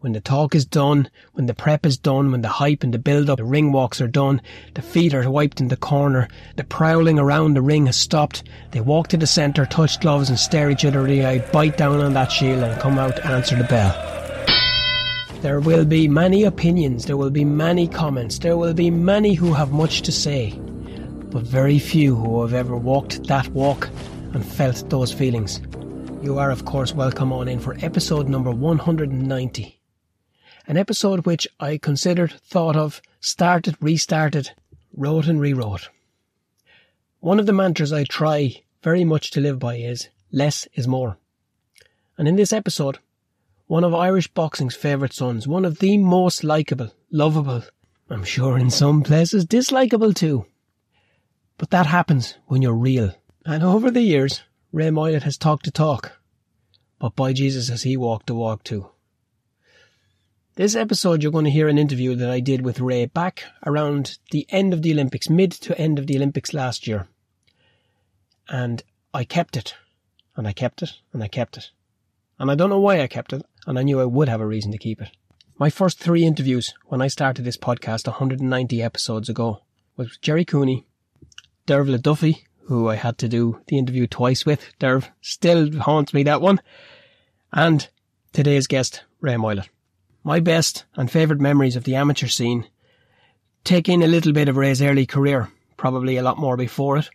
When the talk is done, when the prep is done, when the hype and the build up, the ring walks are done, the feet are wiped in the corner, the prowling around the ring has stopped, they walk to the centre, touch gloves and stare each other in the eye, bite down on that shield and come out to answer the bell. There will be many opinions, there will be many comments, there will be many who have much to say, but very few who have ever walked that walk and felt those feelings. You are, of course, welcome on in for episode number 190 an episode which I considered, thought of, started, restarted, wrote and rewrote. One of the mantras I try very much to live by is less is more. And in this episode, one of Irish boxing's favourite sons, one of the most likeable, lovable, I'm sure in some places dislikable too. But that happens when you're real. And over the years, Ray Moylette has talked the talk. But by Jesus has he walked the walk too. This episode, you're going to hear an interview that I did with Ray back around the end of the Olympics, mid to end of the Olympics last year. And I kept it, and I kept it, and I kept it. And I don't know why I kept it, and I knew I would have a reason to keep it. My first three interviews when I started this podcast 190 episodes ago was Jerry Cooney, Dervla Duffy, who I had to do the interview twice with. Derv still haunts me that one. And today's guest, Ray Moylette my best and favourite memories of the amateur scene take in a little bit of Ray's early career, probably a lot more before it.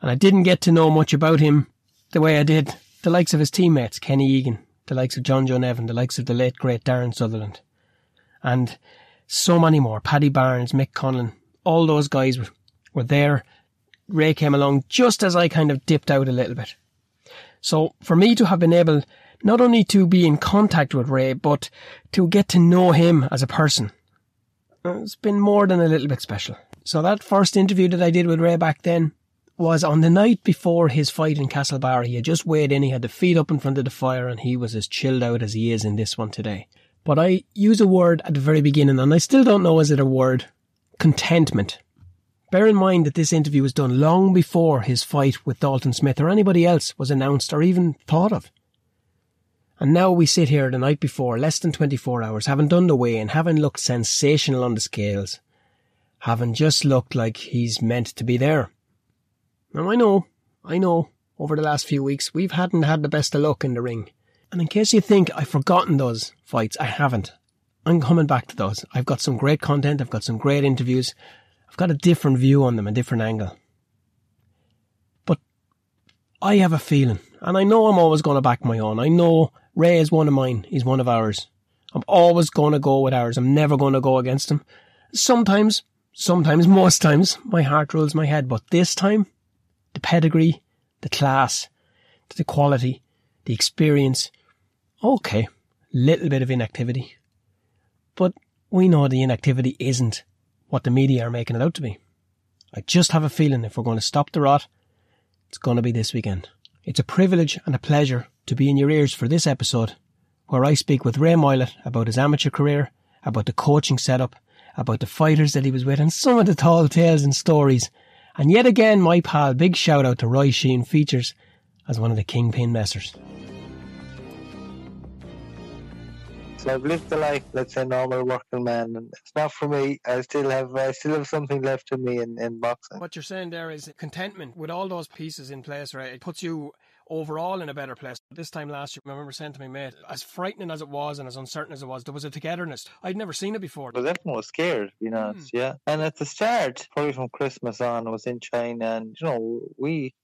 And I didn't get to know much about him the way I did the likes of his teammates, Kenny Egan, the likes of John Joe Nevin, the likes of the late great Darren Sutherland, and so many more, Paddy Barnes, Mick Conlan, all those guys were, were there. Ray came along just as I kind of dipped out a little bit. So for me to have been able not only to be in contact with Ray, but to get to know him as a person. Uh, it's been more than a little bit special. So that first interview that I did with Ray back then was on the night before his fight in Castlebar. He had just weighed in, he had the feet up in front of the fire, and he was as chilled out as he is in this one today. But I use a word at the very beginning, and I still don't know is it a word. Contentment. Bear in mind that this interview was done long before his fight with Dalton Smith or anybody else was announced or even thought of. And now we sit here the night before, less than 24 hours, having done the weigh and having looked sensational on the scales, having just looked like he's meant to be there. Now I know, I know, over the last few weeks, we've hadn't had the best of luck in the ring. And in case you think I've forgotten those fights, I haven't. I'm coming back to those. I've got some great content, I've got some great interviews, I've got a different view on them, a different angle. But I have a feeling, and I know I'm always going to back my own. I know Ray is one of mine. He's one of ours. I'm always going to go with ours. I'm never going to go against him. Sometimes, sometimes, most times, my heart rules my head. But this time, the pedigree, the class, the quality, the experience. Okay, little bit of inactivity. But we know the inactivity isn't what the media are making it out to be. I just have a feeling if we're going to stop the rot, it's going to be this weekend. It's a privilege and a pleasure to be in your ears for this episode, where I speak with Ray Moylette about his amateur career, about the coaching setup, about the fighters that he was with, and some of the tall tales and stories. And yet again, my pal, big shout out to Roy Sheahan, features as one of the kingpin messers. So I've lived the life, let's say, normal working man, and it's not for me. I still have, I still have something left in me in, in boxing. What you're saying there is contentment with all those pieces in place, right? It puts you overall in a better place. This time last year, I remember saying to my mate, as frightening as it was and as uncertain as it was, there was a togetherness. I'd never seen it before. But everyone was scared, you know, mm. yeah. And at the start, probably from Christmas on, I was in China, and you know, we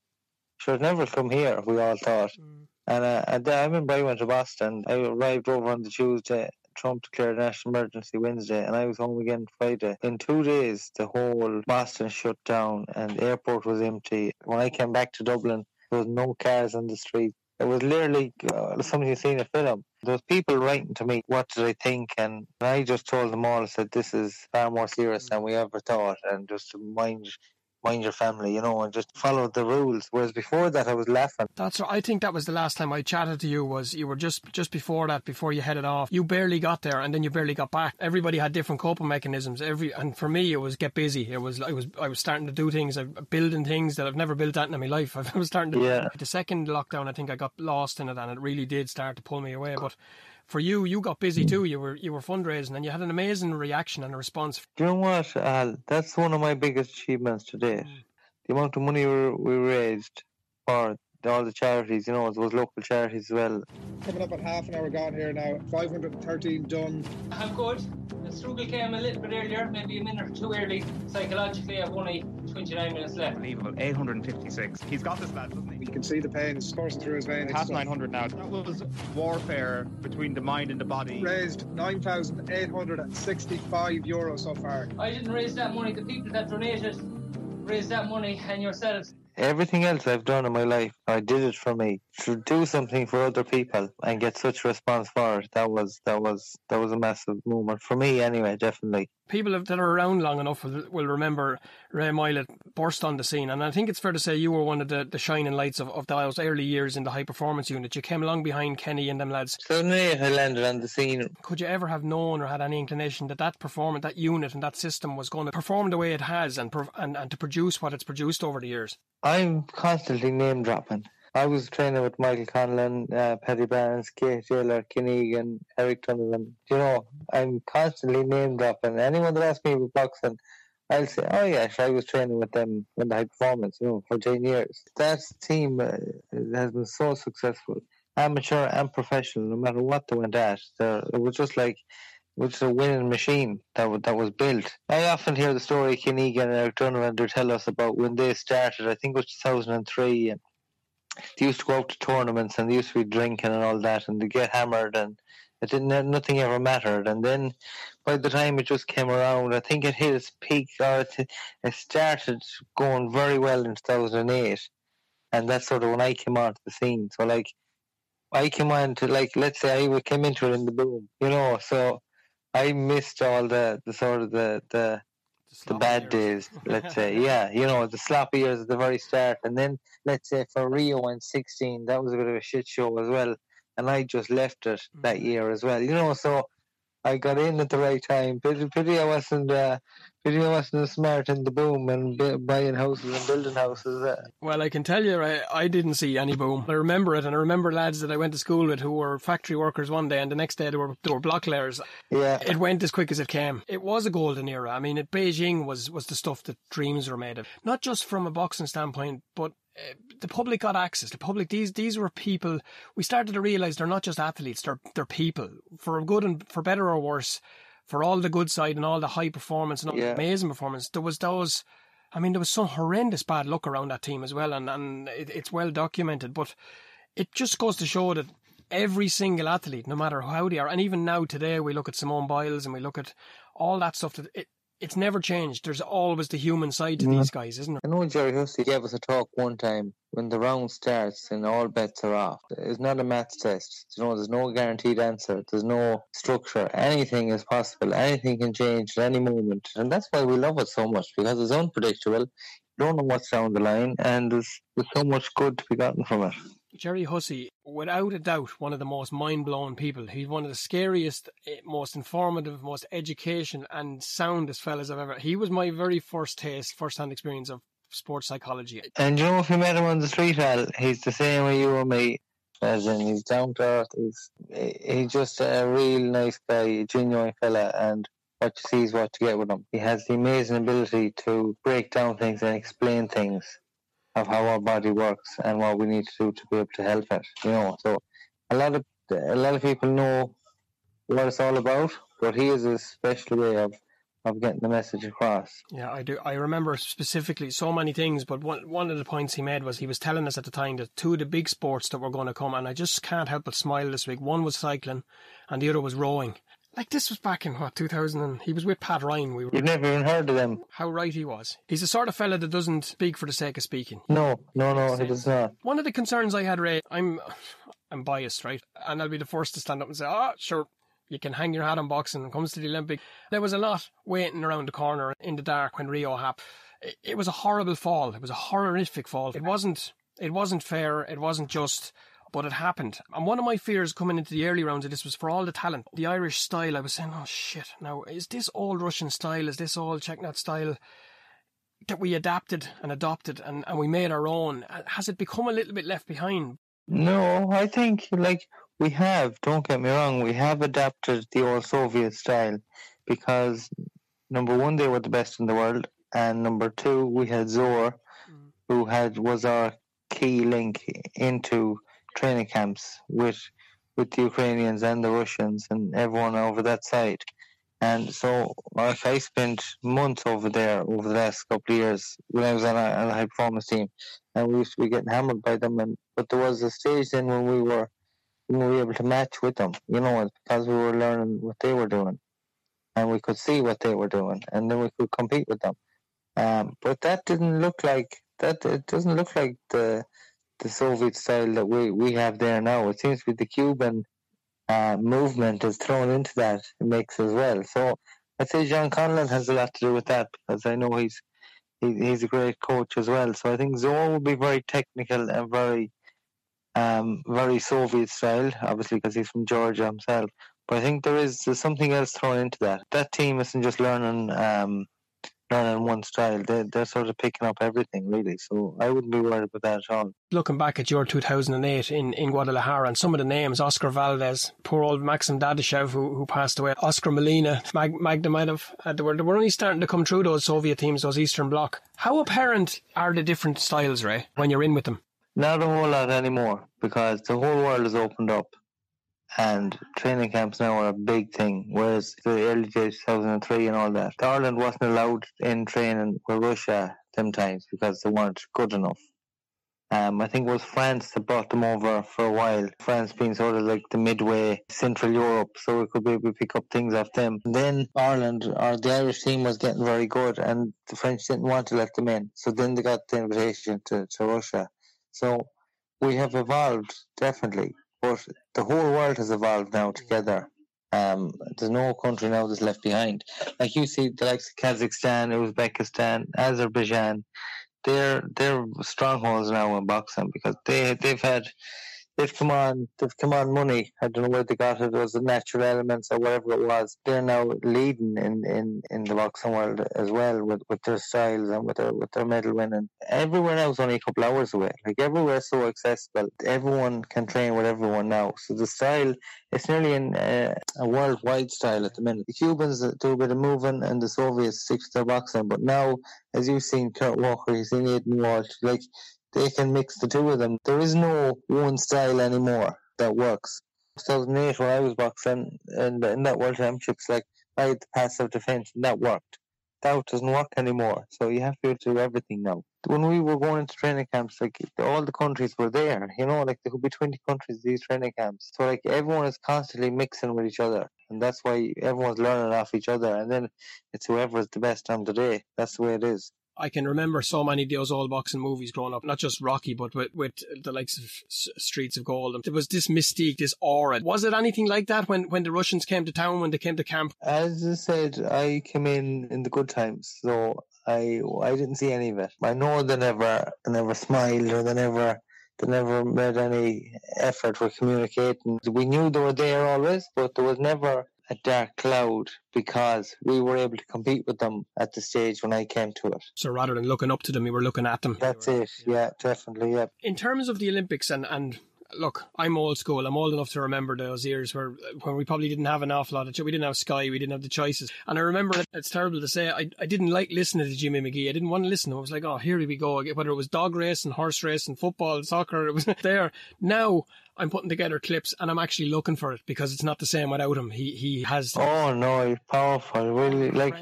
should never come here. We all thought. Mm. And, uh, and I remember I went to Boston. I arrived over on the Tuesday. Trump declared national emergency Wednesday, and I was home again Friday. In two days, the whole Boston shut down, and the airport was empty. When I came back to Dublin, there was no cars on the street. It was literally uh, something you've seen a film. There was people writing to me, what did I think? And I just told them all, I said, this is far more serious than we ever thought. And just to mind mind your family, you know, and just follow the rules. Whereas before that, I was laughing. That's right. I think that was the last time I chatted to you. Was you were just just before that, before you headed off. You barely got there, and then you barely got back. Everybody had different coping mechanisms. Every and for me, it was get busy. It was I was I was starting to do things, building things that I've never built that in my life. I was starting to. Yeah. The second lockdown, I think I got lost in it, and it really did start to pull me away. But for you, you got busy too. You were you were fundraising, and you had an amazing reaction and a response. Do you know what, Al? That's one of my biggest achievements to date. Mm. The amount of money we, we raised for all the charities, you know, those local charities as well. Coming up at half an hour gone here now. 513 done. I'm good. The struggle came a little bit earlier, maybe a minute or two early. Psychologically, I've only 29 minutes left. Unbelievable. 856. He's got this, lad, doesn't he? You can see the pains coursing through his veins. Past 900 now. That was warfare between the mind and the body. Raised 9,865 euros so far. I didn't raise that money. The people that donated raised that money and yourselves everything else I've done in my life, I did it for me. To do something for other people and get such response for it, that was that was that was a massive moment for me anyway, definitely people that are around long enough will, remember Ray Moylette burst on the scene. And I think it's fair to say you were one of the, the shining lights of, of those early years in the high performance unit. You came along behind Kenny and them lads. So I landed on the scene. Could you ever have known or had any inclination that that performance, that unit and that system was going to perform the way it has and, and, and to produce what it's produced over the years? I'm constantly name dropping. I was training with Michael Conlan, uh, Paddy Barnes, Keith Taylor, Kenny Egan, Eric Donovan. You know, I'm constantly name dropping. Anyone that asks me about boxing, I'll say, oh yes, I was training with them in the high performance, you know, for 10 years. That team uh, has been so successful, amateur and professional, no matter what they went at. It was just like, it was a winning machine that that was built. I often hear the story Kenny Egan and Eric Donovan they tell us about when they started. I think it was 2003, and they used to go out to tournaments and they used to be drinking and all that and they get hammered and it didn't nothing ever mattered and then by the time it just came around I think it hit its peak or it, it started going very well in 2008 and that's sort of when I came onto the scene so like I came on to like let's say I came into it in the boom you know so I missed all the the sort of the the the, the bad years. days, let's say. Yeah, you know, the sloppy years at the very start. And then, let's say, for Rio in 16, that was a bit of a shit show as well. And I just left it that mm. year as well. You know, so I got in at the right time. Pity, pity I wasn't uh, I wasn't smart in the boom and buying houses and building houses. Uh. Well, I can tell you, I, I didn't see any boom. I remember it, and I remember lads that I went to school with who were factory workers one day, and the next day they were they were block layers. Yeah, it went as quick as it came. It was a golden era. I mean, it, Beijing was was the stuff that dreams were made of. Not just from a boxing standpoint, but uh, the public got access. The public, these these were people. We started to realize they're not just athletes; they're they're people, for good and for better or worse for all the good side and all the high performance and all yeah. the amazing performance, there was those. I mean, there was some horrendous bad luck around that team as well, and and it, it's well documented. But it just goes to show that every single athlete, no matter how they are, and even now today, we look at Simone Biles and we look at all that stuff. That it, it's never changed. There's always the human side to mm. these guys, isn't there? I know Gerry Hussey gave us a talk one time when the round starts and all bets are off. It's not a maths test. You know, there's no guaranteed answer. There's no structure. Anything is possible. Anything can change at any moment. And that's why we love it so much because it's unpredictable. You don't know what's down the line and there's, there's so much good to be gotten from it. Gerry Hussey, without a doubt, one of the most mind blowing people. He's one of the scariest, eh, most informative, most education and soundest fellas I've ever. He was my very first taste, first hand experience of sports psychology. And you know, if you met him on the street, Al, he's the same way you and me. As in, he's down to earth. He's he's just a real nice guy, a genuine fella, and what you see is what you get with him. He has the amazing ability to break down things and explain things of how our body works and what we need to do to be able to help it. You know, so a lot of a lot of people know what it's all about, but he is a special way of of getting the message across. Yeah, I do. I remember specifically so many things, but one one of the points he made was he was telling us at the time that two of the big sports that were going to come, and I just can't help but smile this week. One was cycling, and the other was rowing. Like this was back in what 2000, and he was with Pat Ryan. We were. You've never even heard of them. How right he was. He's the sort of fella that doesn't speak for the sake of speaking. No, no, no, he does not. One of the concerns I had, Ray, I'm, I'm biased, right, and I'll be the first to stand up and say, "Ah, oh, sure, you can hang your hat on boxing when it comes to the Olympic. There was a lot waiting around the corner in the dark when Rio happened. It was a horrible fall. It was a horrific fall. It wasn't. It wasn't fair. It wasn't just but it happened. And one of my fears coming into the early rounds of this was for all the talent. The Irish style, I was saying, oh shit, now is this old Russian style? Is this all Czechnath style? That we adapted and adopted and, and we made our own. Has it become a little bit left behind? No, I think like We have, don't get me wrong, we have adapted the old Soviet style because number one, they were the best in the world, and number two, we had Zor, mm. who had was our key link into training camps with with the Ukrainians and the Russians and everyone over that side. And so, like, I spent months over there over the last couple of years when I was on a, on a high performance team, and we used to be getting hammered by them. And but there was a stage then when we were when we were able to match with them, you know, because we were learning what they were doing, and we could see what they were doing, and then we could compete with them. Um, but that didn't look like that. It doesn't look like the the Soviet style that we, we have there now. It seems to be the Cuban uh, movement is thrown into that mix as well. So I'd say John Conlan has a lot to do with that because I know he's he, he's a great coach as well. So I think Zaur will be very technical and very um, very Soviet style, obviously because he's from Georgia himself. But I think there is something else thrown into that. That team isn't just learning um, learning one style. They, they're sort of picking up everything, really. So I wouldn't be worried about that at all. Looking back at your 2008 in, in Guadalajara and some of the names, Oscar Valdez, poor old Maxim Dadashev, who, who passed away, Oscar Molina, Mag, Magdamedov, uh, they, were, they were only starting to come through those Soviet teams, those Eastern Bloc. How apparent are the different styles, Ray, when you're in with them? Not a whole lot anymore because the whole world has opened up and training camps now are a big thing. Whereas the early days, 2003 and all that, Ireland wasn't allowed in training with Russia them times because they weren't good enough. Um, I think it was France that brought them over for a while. France being sort of like the midway Central Europe, so we could be able to pick up things off them. And then Ireland or the Irish team was getting very good, and the French didn't want to let them in. So then they got the invitation to, to Russia. So we have evolved definitely but the whole world has evolved now together. Um, there's no country now that's left behind. Like you see, the likes of Kazakhstan, Uzbekistan, Azerbaijan, they're they're strongholds now in boxing because they they've had they've come on they've come on money. I don't know where they got it. It was the natural elements or whatever it was. They're now leading in, in, in the boxing world as well with, with their styles and with their with their medal winning. Now is only a couple hours away. Like everywhere so accessible. Everyone can train with everyone now. So the style it's nearly in uh, a worldwide style at the minute. The Cubans do a bit of moving and the Soviets stick to their boxing. But now, as you've seen Kurt Walker, you've seen Aidan Walsh, like they can mix the two of them. There is no one style anymore that works. 2008 when I was boxing and in that World Championships, like I had the passive defense and that worked. That doesn't work anymore. So you have to do everything now. When we were going into training camps, like all the countries were there. You know, like there could be 20 countries these training camps. So like everyone is constantly mixing with each other, and that's why everyone's learning off each other. And then it's whoever's the best on the day. That's the way it is. I can remember so many of those old boxing movies growing up, not just Rocky, but with, with the likes of Streets of Gold. And There was this mystique, this aura. Was it anything like that when, when the Russians came to town, when they came to camp? As I said, I came in in the good times, so I I didn't see any of it. I know they never they never smiled or they never they never made any effort for communicating. We knew they were there always, but there was never a dark cloud because we were able to compete with them at the stage when I came to it. So rather than looking up to them, we were looking at them. That's it. Yeah, definitely. Yeah. In terms of the Olympics and and look, I'm old school. I'm old enough to remember those years where when we probably didn't have an awful lot of. We didn't have Sky. We didn't have the choices. And I remember it's terrible to say. I, I didn't like listening to Jimmy Magee. I didn't want to listen. I was like, oh, here we go. Whether it was dog race and horse race and football, soccer, it was there. Now I'm putting together clips and I'm actually looking for it because it's not the same without him. He he has. Oh no, he's powerful. Really, like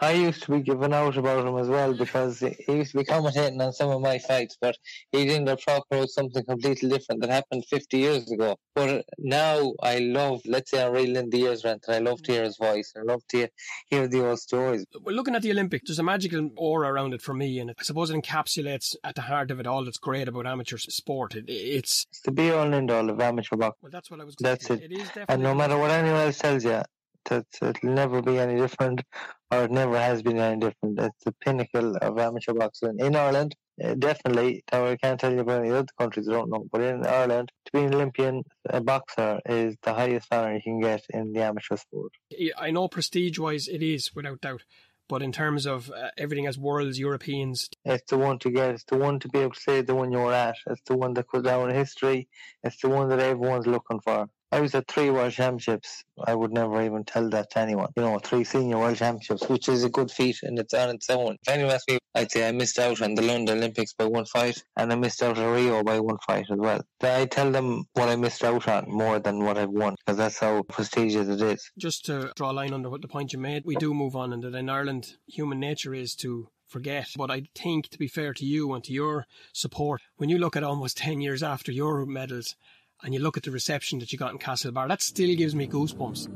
I uh, used to be giving out about him as well because he used to be commentating on some of my fights, but he didn't talk about something completely different that happened 50 years ago. But uh, now I love, let's say I'm reeling the years rent, and I love to hear his voice, and I love to hear hear the old stories. We're looking at the Olympics. There's a magical aura around it for me, and I suppose it encapsulates at the heart of it all that's great about amateur sport. It, it's, it's the be all and end all of amateur boxing. Well, that's what I was. Gonna say. That's it. it is and no matter what anyone else tells you, that it'll never be any different, or it never has been any different. It's the pinnacle of amateur boxing in Ireland. Uh, definitely, I can't tell you about any other countries. I don't know, but in Ireland, to be an Olympian a boxer is the highest honor you can get in the amateur sport. I know prestige-wise, it is without doubt. But in terms of uh, everything as worlds, Europeans, it's the one to get. It's the one to be able to say the one you're at. It's the one that goes down in history. It's the one that everyone's looking for. I was at three World Championships. I would never even tell that to anyone. You know, three senior World Championships, which is a good feat and it's on its own. If anyone asks me, I'd say I missed out on the London Olympics by one fight and I missed out on Rio by one fight as well. I tell them what I missed out on more than what I've won because that's how prestigious it is. Just to draw a line under what the point you made, we do move on and that in Ireland, human nature is to forget. But I think, to be fair to you and to your support, when you look at almost 10 years after your medals, and you look at the reception that you got in Castlebar, that still gives me goosebumps.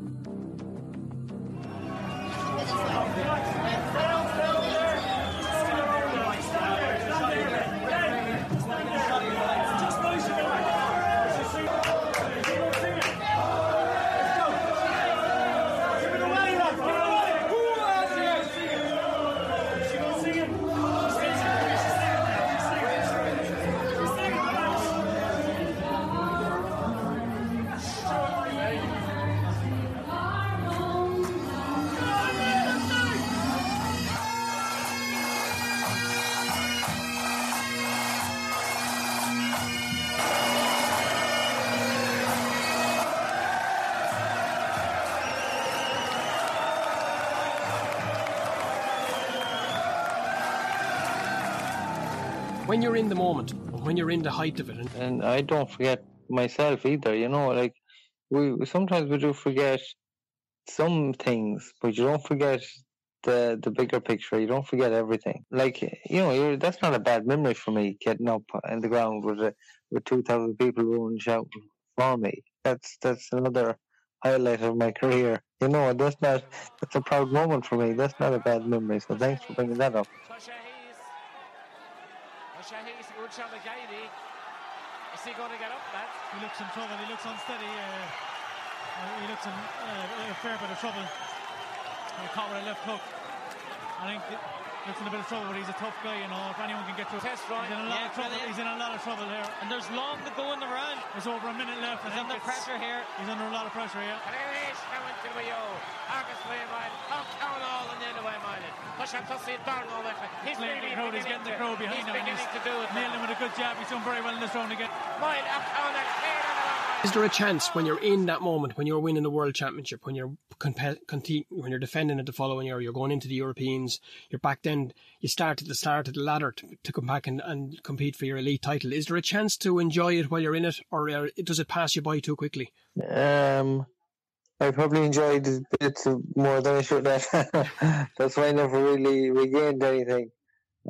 When you're in the moment, when you're in the height of it, and, and I don't forget myself either. You know, like we sometimes we do forget some things, but you don't forget the the bigger picture. You don't forget everything. Like you know, that's not a bad memory for me. Getting up in the ground with a, with two thousand people running shouting for me. That's that's another highlight of my career. You know, that's not that's a proud moment for me. That's not a bad memory. So thanks for bringing that up. Shahis Ucha Magaini. Is he going to get up, Matt? He looks in trouble. He looks unsteady. Uh, he looks in uh, a fair bit of trouble. He caught with a left hook. I think looks in a bit of trouble, but he's a tough guy, you know. If anyone can get through, Test right. he's in a lot yeah, of trouble. He's in a lot of trouble here. And there's long to go in the round. There's over a minute left. He's under pressure here. He's under a lot of pressure, here. yeah. coming to Rio. Agus Wayman, Town Hall and then Wayman. Push on to see Darno with it. He's really the crowd. He's getting the crowd behind he's him. Beginning he's to do it. Nailing him with a good jab. He's done very well in this round again. Mile up on it. Is there a chance when you're in that moment, when you're winning the world championship, when you're comp- when you're defending it the following year, you're going into the Europeans, you're back then, you start at the start of the ladder to, to come back and, and compete for your elite title. Is there a chance to enjoy it while you're in it, or uh, does it pass you by too quickly? Um, I probably enjoyed it more than I should have. That's why I never really regained anything.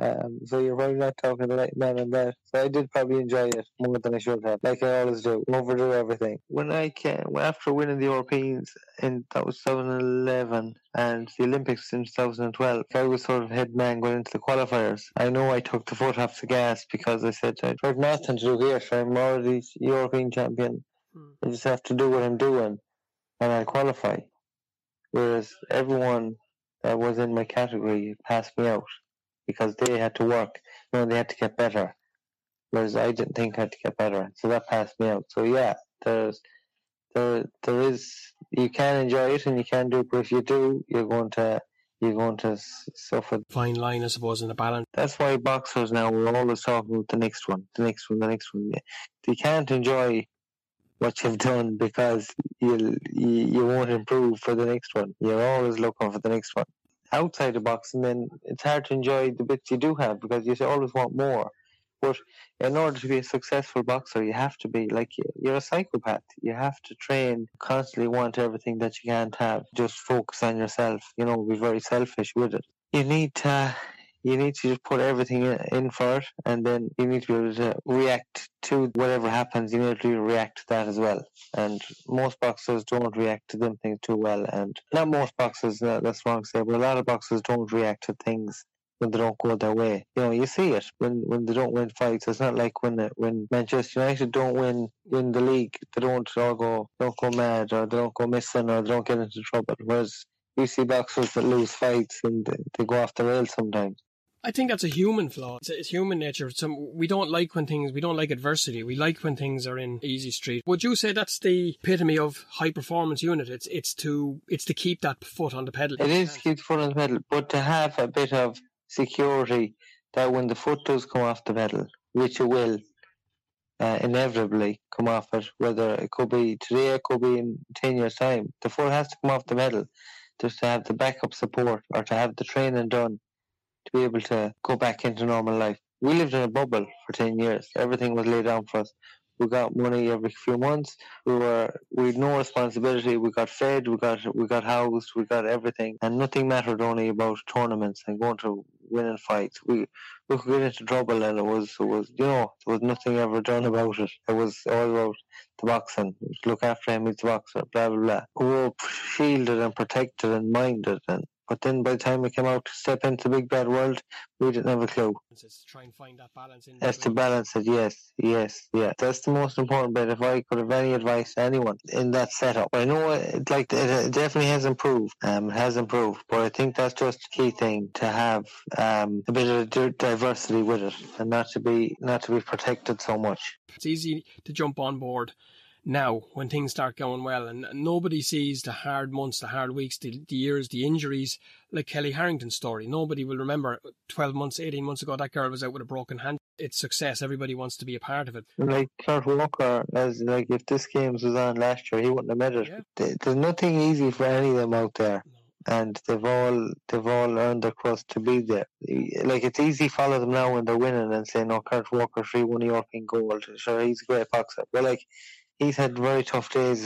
Um, so you're probably not talking the right man on that. So I did probably enjoy it more than I should have, like I always do, overdo everything. When I came, after winning the Europeans in that was 2011 and the Olympics in 2012, I was sort of head man going into the qualifiers. I know I took the foot off the gas because I said I've nothing to do here, so I'm already European champion. Hmm. I just have to do what I'm doing, and I qualify. Whereas everyone that was in my category passed me out because they had to work. You know, they had to get better. Whereas I didn't think I had to get better. So that passed me out. So yeah, there's there there is you can enjoy it and you can do it, but if you do, you're going to you're going to suffer. Fine line, I suppose, in the balance. That's why boxers now we're always talking about the next one, the next one, the next one. You can't enjoy what you've done because you you you won't improve for the next one. You're always looking for the next one outside the box, and then it's hard to enjoy the bits you do have because you always want more. But in order to be a successful boxer, you have to be like you're a psychopath. You have to train, constantly want everything that you can't have. Just focus on yourself. You know, be very selfish with it. You need to you need to just put everything in for it, and then you need to be able to react to whatever happens. You need to react to that as well. And most boxers don't react to them things too well, and not most boxers. That's wrong to say, but a lot of boxers don't react to things when they don't go their way. You know, you see it when when they don't win fights. It's not like when uh, when Manchester United don't win in the league, they don't all go don't go mad or they don't go missing or they don't get into trouble. Whereas you see boxers that lose fights and they go off the rails sometimes. I think that's a human flaw. It's, it's human nature. Some we don't like when things we don't like adversity. We like when things are in easy street. Would you say that's the epitome of high performance unit? It's it's to it's to keep that foot on the pedal. It is keep the foot on the pedal, but to have a bit of security that when the foot does come off the pedal, which it will, uh, inevitably come off it, whether it could be today, it could be in 10 years' time. The foot has to come off the pedal just to have the backup support or to have the training done to be able to go back into normal life. We lived in a bubble for 10 years. Everything was laid down for us. We got money every few months. We were we had no responsibility. We got fed. We got we got housed. We got everything, and nothing mattered only about tournaments and going to winning fights. We we could get into trouble, and it was it was you know there was nothing ever done about it. It was all about the boxing. Look after him, he's the boxer. Blah blah blah. We were shielded and protected and minded, and but then by the time we came out to step into the big bad world, we didn't have a clue. Try and find that balance in That's to balance it, yes, yes, yeah. That's the most important bit. If I could have any advice to anyone in that setup, I know it, like it, it definitely has improved. Um, it has improved, but I think that's just the key thing to have um a bit of di- diversity with it, and not to be not to be protected so much. It's easy to jump on board now when things start going well, and nobody sees the hard months, the hard weeks, the, the years, the injuries, like Kellie Harrington's story. Nobody will remember 12 months, 18 months ago, that girl was out with a broken hand. It's success. Everybody wants to be a part of it. Like Kurt Walker, as like if this games was on last year, he wouldn't have made it. Yeah. There's nothing easy for any of them out there. No. and they've all they've all earned their crust to be there. Like it's easy to follow them now when they're winning and saying, "No, Kurt Walker three one European gold." Sure, he's a great boxer, but like he's had very tough days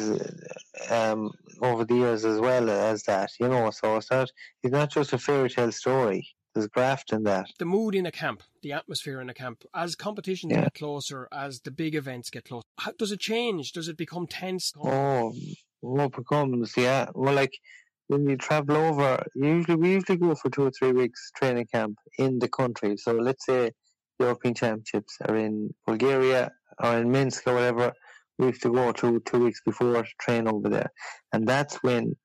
um, over the years as well as that. You know, so it's not it's not just a fairy tale story. There's graft in that. The mood in a camp, the atmosphere in a camp, as competitions Yeah. get closer, as the big events get closer, how, does it change? Does it become tense? Oh, what becomes? Yeah, well, like when you travel over, usually we usually go for two or three weeks training camp in the country. So let's say European Championships are in Bulgaria or in Minsk or whatever. We have to go two two weeks before to train over there, and that's when.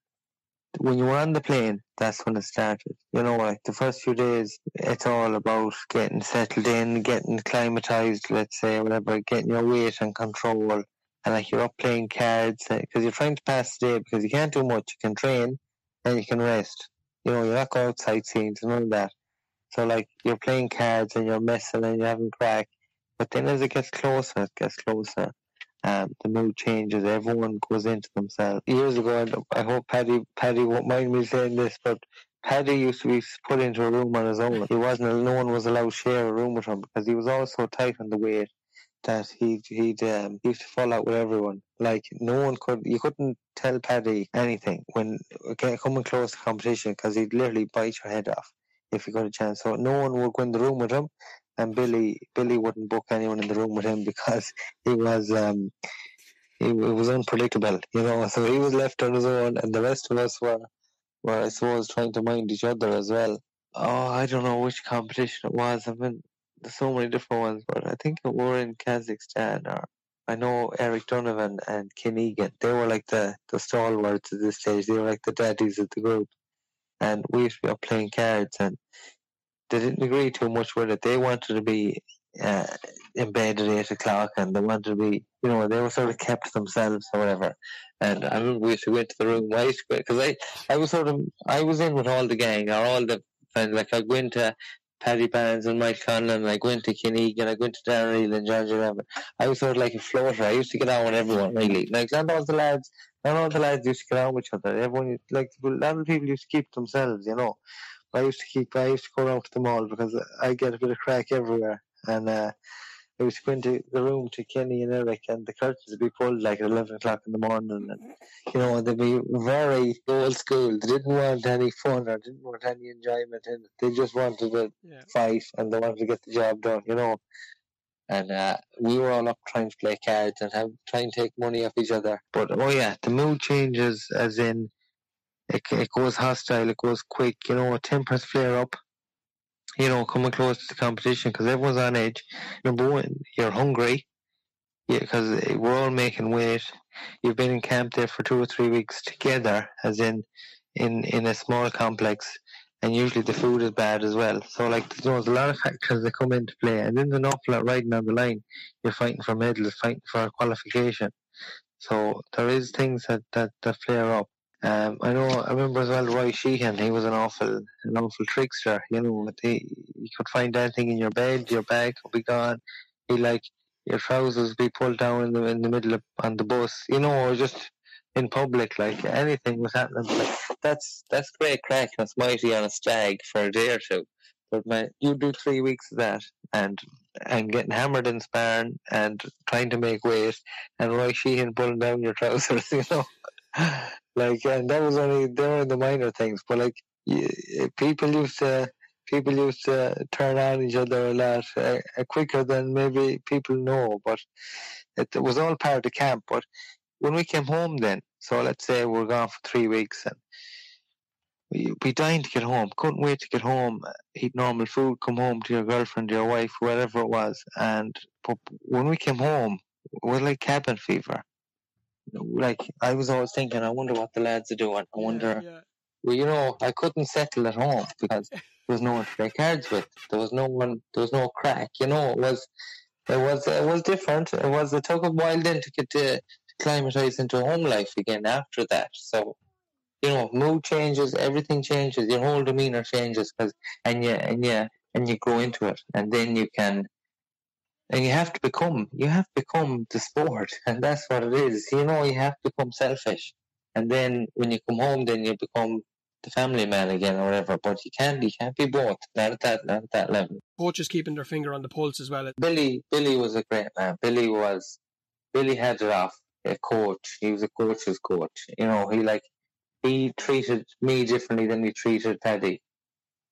When you were on the plane, that's when it started. You know, like the first few days, it's all about getting settled in, getting climatized, let's say, whatever, getting your weight and control and like you're up playing cards eh, because you're trying to pass the day because you can't do much. You can train and you can rest. You know, you're not going sightseeing and all that. So like you're playing cards and you're messing and you're having crack. But then as it gets closer, it gets closer. Um, the mood changes. Everyone goes into themselves. Years ago, I hope Paddy Paddy won't mind me saying this, but Paddy used to be put into a room on his own. He wasn't. No one was allowed to share a room with him because he was always so tight on the weight that he'd he'd um, he used to fall out with everyone. Like no one could, you couldn't tell Paddy anything when get, coming close to competition because he'd literally bite your head off if he got a chance. So no one would go in the room with him, and Billy Billy wouldn't book anyone in the room with him because he was um he, it was unpredictable, you know. So he was left on his own, and the rest of us were were I suppose trying to mind each other as well. Oh, I don't know which competition it was. I mean, there's so many different ones, but I think it were in Kazakhstan or I know Eric Donovan and Ken Egan. They were like the, the stalwarts at this stage. They were like the daddies of the group. And we used to be up playing cards and they didn't agree too much with it. They wanted to be uh, in bed at eight o'clock and they wanted to be, you know, they were sort of kept themselves or whatever. And I remember we used to go into the room. Used because I, I was sort of, I was in with all the gang or all the friends. Like I go into Paddy Barnes and Mike Conlan, and I go into Kenny Egan, and I go into Darren Real and George Eleven. I was sort of like a floater. I used to get on with everyone, really. Like, not all the lads, not all the lads used to get on with each other. Everyone, like, a lot of people used to keep themselves, you know. I used to keep, I used to go around to the mall because I get a bit of crack everywhere. And, uh, I used to go into the room to Kenny and Eric, and the curtains would be pulled like at 11 o'clock in the morning. And, you know, they'd be very old school. They didn't want any fun or didn't want any enjoyment in it. They just wanted to Yeah. fight and they wanted to get the job done, you know. And uh, we were all up trying to play cards and have trying to take money off each other. But oh yeah, the mood changes as in it, it goes hostile, it goes quick, you know, tempers flare up. You know, coming close to the competition because everyone's on edge. Number one, you're hungry. Yeah, because we're all making weight. You've been in camp there for two or three weeks together, as in in in a small complex, and usually the food is bad as well. So like you know, there's a lot of factors that come into play, and then there's an awful lot riding on the line. You're fighting for medals, fighting for qualification. So there is things that that, that flare up. Um, I know. I remember as well. Roy Sheahan. He was an awful, an awful trickster. You know, he, you could find anything in your bed. Your bag could be gone. He like your trousers would be pulled down in the in the middle of on the bus. You know, or just in public, like anything was happening. Like, that's that's great crack. That's mighty on a stag for a day or two. But man, you do three weeks of that and and getting hammered in sparring and trying to make weight and Roy Sheahan pulling down your trousers, you know. Like and that was only they were the minor things, but like people used to people used to turn on each other a lot uh, quicker than maybe people know. But it, was all part of the camp. But when we came home, then so let's say we're gone for three weeks and we be dying to get home. Couldn't wait to get home, eat normal food, come home to your girlfriend, your wife, whatever it was. And when we came home, it was like cabin fever. Like I was always thinking, I wonder what the lads are doing. I wonder. Yeah, yeah. Well, you know, I couldn't settle at home because there was no one to play cards with. There was no one. There was no crack. You know, it was. It was. It was different. It was. It took a while then to get to, to climatize into home life again after that. So you know, mood changes, everything changes, your whole demeanor changes, cause, and you and you and you grow into it, and then you can, and you have to become, you have to become the sport, and that's what it is. You know, you have to become selfish, and then when you come home, then you become the family man again or whatever. But you can't, you can't be both. Not at that, not at that level. Coaches keeping their finger on the pulse as well. Billy, Billy was a great man. Billy was, Billy had it off. A coach. He was a coach's coach. You know, he like he treated me differently than he treated Paddy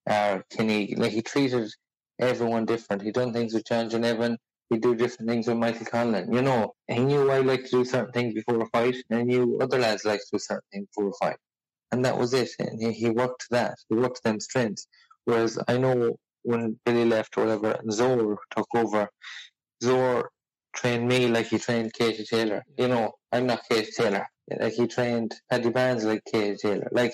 or Kenny. Like he treated everyone different. He done things with John Evan. He do different things with Michael Conlan. You know, he knew I like to do certain things before a fight, and he knew other lads like to do certain things before a fight. And that was it. And he, he worked that. He worked them strengths. Whereas I know when Billy left or whatever, and Zor took over, Zor trained me like he trained Katie Taylor. You know, I'm not Katie Taylor. Like he trained Paddy Barnes like Katie Taylor. Like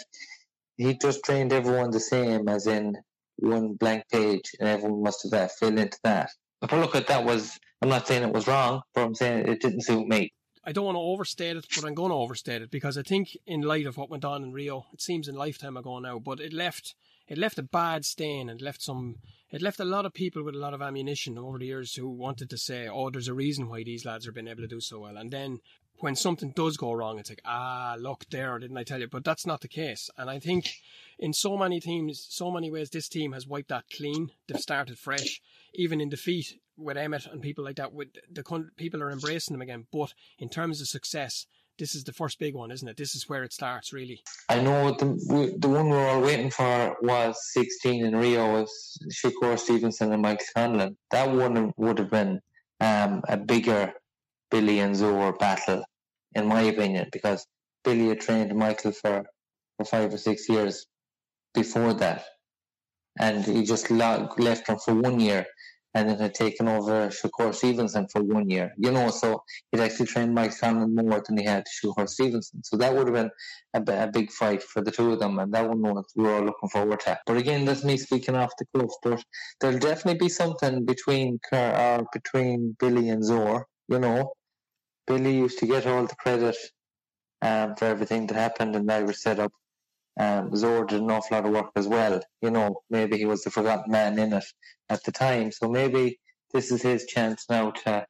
he just trained everyone the same, as in one blank page, and everyone must have that fill into that. But look at that was. I'm not saying it was wrong, but I'm saying it didn't suit me. I don't want to overstate it, but I'm going to overstate it because I think, in light of what went on in Rio, it seems in lifetime ago now, but it left it left a bad stain and left some it left a lot of people with a lot of ammunition over the years who wanted to say, "Oh, there's a reason why these lads are been able to do so well," and then when something does go wrong, it's like, ah, look there, didn't I tell you? But that's not the case. And I think in so many teams, so many ways, this team has wiped that clean. They've started fresh, even in defeat with Emmett and people like that. With the people are embracing them again. But in terms of success, this is the first big one, isn't it? This is where it starts, really. I know the the one we're all waiting for was 16 in Rio was Shakur Stevenson and Mike Conlan. That one would have been um, a bigger Billy and Zor battle, in my opinion, because Billy had trained Michael for, for five or six years before that. And he just left him for one year and then had taken over Shakur Stevenson for one year. You know, so he'd actually trained Mike Conlan more than he had Shakur Stevenson. So that would have been a, a, big fight for the two of them, and that one we were all looking forward to. But again, that's me speaking off the cuff. But there'll definitely be something between Ker, uh, between Billy and Zor. You know, Billy used to get all the credit um, for everything that happened in the Irish setup. Um, Zor did an awful lot of work as well. You know, maybe he was the forgotten man in it at the time. So maybe this is his chance now to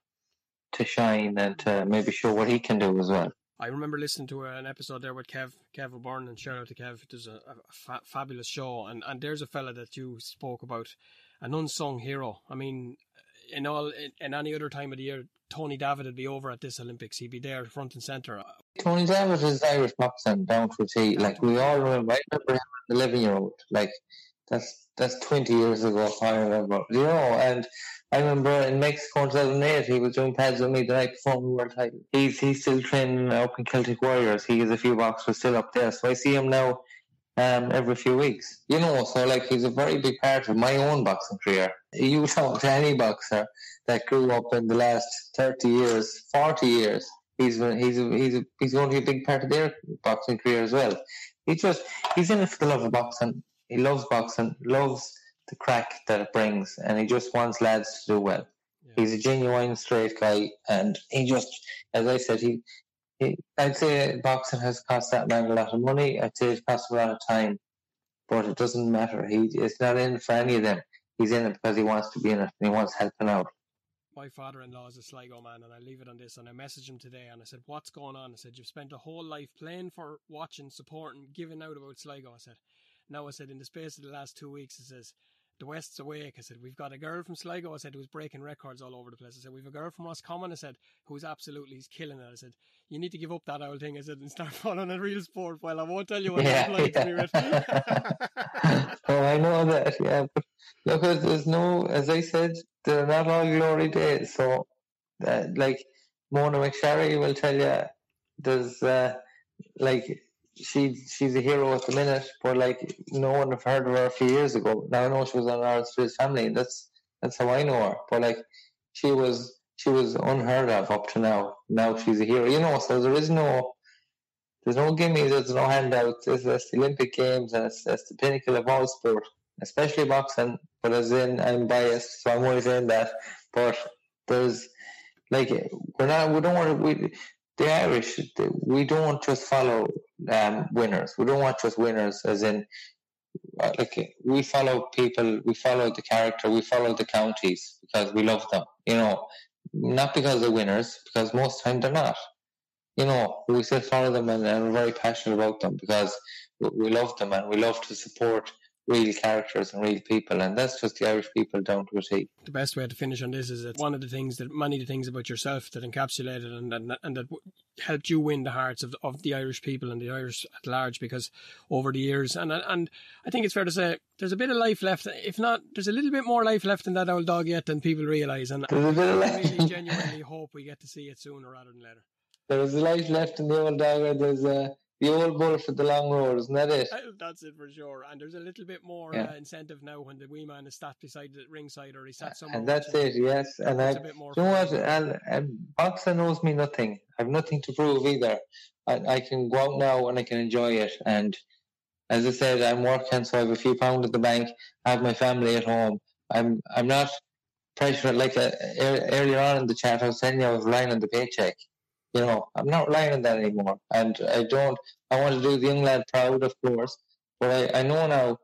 to shine and to maybe show what he can do as well. I remember listening to an episode there with Kev, Kev O'Byrne, and shout out to Kev. There's a, a fa- fabulous show, and, and there's a fella that you spoke about, an unsung hero. I mean, in all in, in, any other time of the year, Tony Davitt would be over at this Olympics. He'd be there front and centre. Tony Davitt is Irish boxing down to a T. Like we all remember, I remember him as eleven year old. Like that's that's twenty years ago. I remember, you know, and I remember in Mexico in 2008, he was doing pads with me the night before the world title. He's he's still training up in Celtic Warriors. He has a few boxers still up there, so I see him now um, every few weeks. You know, so like he's a very big part of my own boxing career. You talk to any boxer that grew up in the last thirty years, forty years, he's he's he's he's going to be a big part of their boxing career as well. He just he's in it for the love of boxing. he loves boxing, loves the crack that it brings, and he just wants lads to do well. He's a genuine straight guy, and he just, as I said, he I'd say boxing has cost that man a lot of money. I'd say it cost him a lot of time, but it doesn't matter. He is not in for any of them. He's in it because he wants to be in it and he wants helping out. My father-in-law is a Sligo man, and I leave it on this. And I messaged him today, and I said, "What's going on?" I said, "You've spent a whole life playing for, watching, supporting, giving out about Sligo." I said, "Now," I said, in the space of the last two weeks, it says the West's awake. I said, We've got a girl from Sligo. I said, who's breaking records all over the place. I said, We've a girl from Roscommon. I said, who's absolutely he's killing it. I said, You need to give up that old thing. I said, and start following a real sport. Well, I won't tell you what Yeah, it's like to be with. oh, I know that, yeah. But look, there's- there's no, as I said, they're not all glory days. So, uh, like, Mona McSharry will tell you, there's, uh, like, she she's a hero at the minute, but like, no one have heard of her a few years ago. Now I know she was on Ireland's Street Family, that's that's how I know her. But like, she was she was unheard of up to now. Now she's a hero, you know. So there is no there's no gimme, there's no handouts. It's, the Olympic Games and it's, it's the pinnacle of all sport, especially boxing. But as in, I'm biased, so I'm only saying that. But there's like we're not, we don't want to. We, the Irish, we don't just follow um, winners. We don't want just winners, as in uh, like we follow people, we follow the character, we follow the counties because we love them. You know, not because they're winners, because most time they're not you know, we still follow them and, and we're very passionate about them because we love them and we love to support real characters and real people, and that's just the Irish people down to a T. the best way to finish on this is that one of the things that many of the things about yourself that encapsulated and and, and that helped you win the hearts of, of the Irish people and the Irish at large because over the years and and I think it's fair to say there's a bit of life left if not there's a little bit more life left in that old dog yet than people realise and There's a bit of I really genuinely hope we get to see it sooner rather than later. There's a life left in the old dog, and there's uh, the old bull for the long road, isn't that it? Uh, That's it for sure. And there's a little bit more Yeah. uh, incentive now when the wee man is sat beside the ringside or he's sat somewhere. And that's it, yes. And I, you know what? And, and boxing owes me nothing. I've nothing to prove either. I, I can go out now and I can enjoy it. And as I said, I'm working, so I have a few pounds at the bank. I have my family at home. I'm I'm not pressured like uh, ear- earlier on in the chat. I was you I was relying on the paycheck. You know, I'm not relying on that anymore. And I don't. I want to do the young lad proud, of course. But I, I know now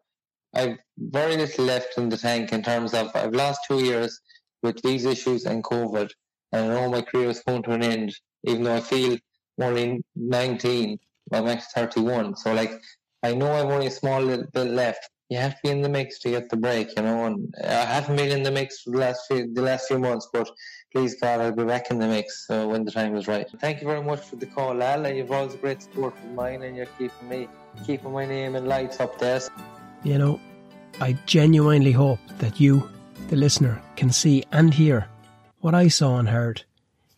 I've very little left in the tank in terms of I've lost two years with these issues and COVID, and I know my career is coming to an end. Even though I feel only 19, I'm actually 31. So like, I know I've only a small little bit left. You have to be in the mix to get the break, you know. And I haven't been in the mix for the last few the last few months, but please God, I'll be back in the mix uh, when the time is right. Thank you very much for the call, Al. and You've always a great support of mine, and you're keeping me keeping my name in lights up there. You know, I genuinely hope that you, the listener, can see and hear what I saw and heard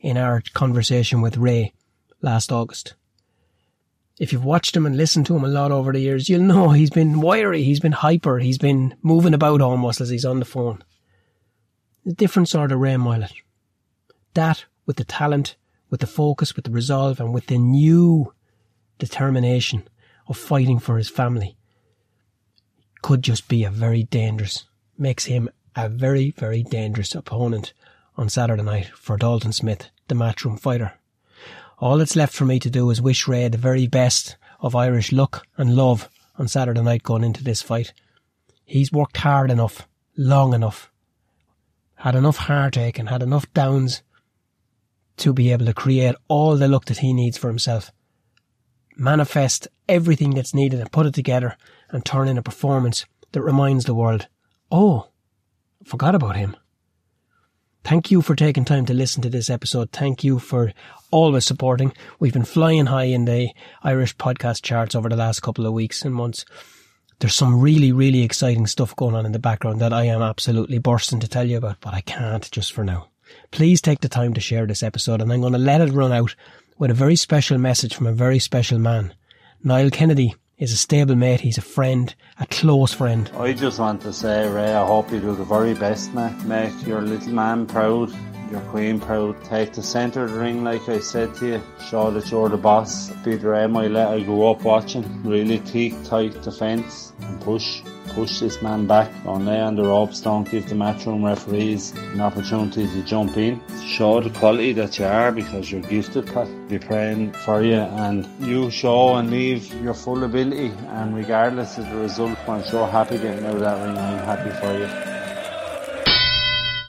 in our conversation with Ray last August. If you've watched him and listened to him a lot over the years, you'll know he's been wiry, he's been hyper, he's been moving about almost as he's on the phone. A different sort of Ray Moylette. That with the talent, with the focus, with the resolve, and with the new determination of fighting for his family could just be a very dangerous, makes him a very, very dangerous opponent on Saturday night for Dalton Smith, the matchroom fighter. All that's left for me to do is wish Ray the very best of Irish luck and love on Saturday night going into this fight. He's worked hard enough, long enough, had enough heartache and had enough downs to be able to create all the luck that he needs for himself manifest everything that's needed and put it together and turn in a performance that reminds the world, oh, forgot about him. Thank you for taking time to listen to this episode. Thank you for always supporting. We've been flying high in the Irish podcast charts over the last couple of weeks and months. There's some really, really exciting stuff going on in the background that I am absolutely bursting to tell you about, but I can't just for now. Please take the time to share this episode and I'm going to let it run out with a very special message from a very special man. Niall Kennedy is a stable mate, he's a friend, a close friend. I just want to say, Ray, I hope you do the very best, mate. Make your little man proud, your queen proud. Take the centre of the ring, like I said to you. Show that you're the boss. Peter Ray, Moylette I grew up watching. Really teak tight defence and push. push this man back, don't lay on the ropes, don't give the matchroom referees an opportunity to jump in. Show the quality that you are because you're gifted, Pat. Be praying for you and you show and leave your full ability and regardless of the result, I'm so happy getting out of that ring, I'm happy for you.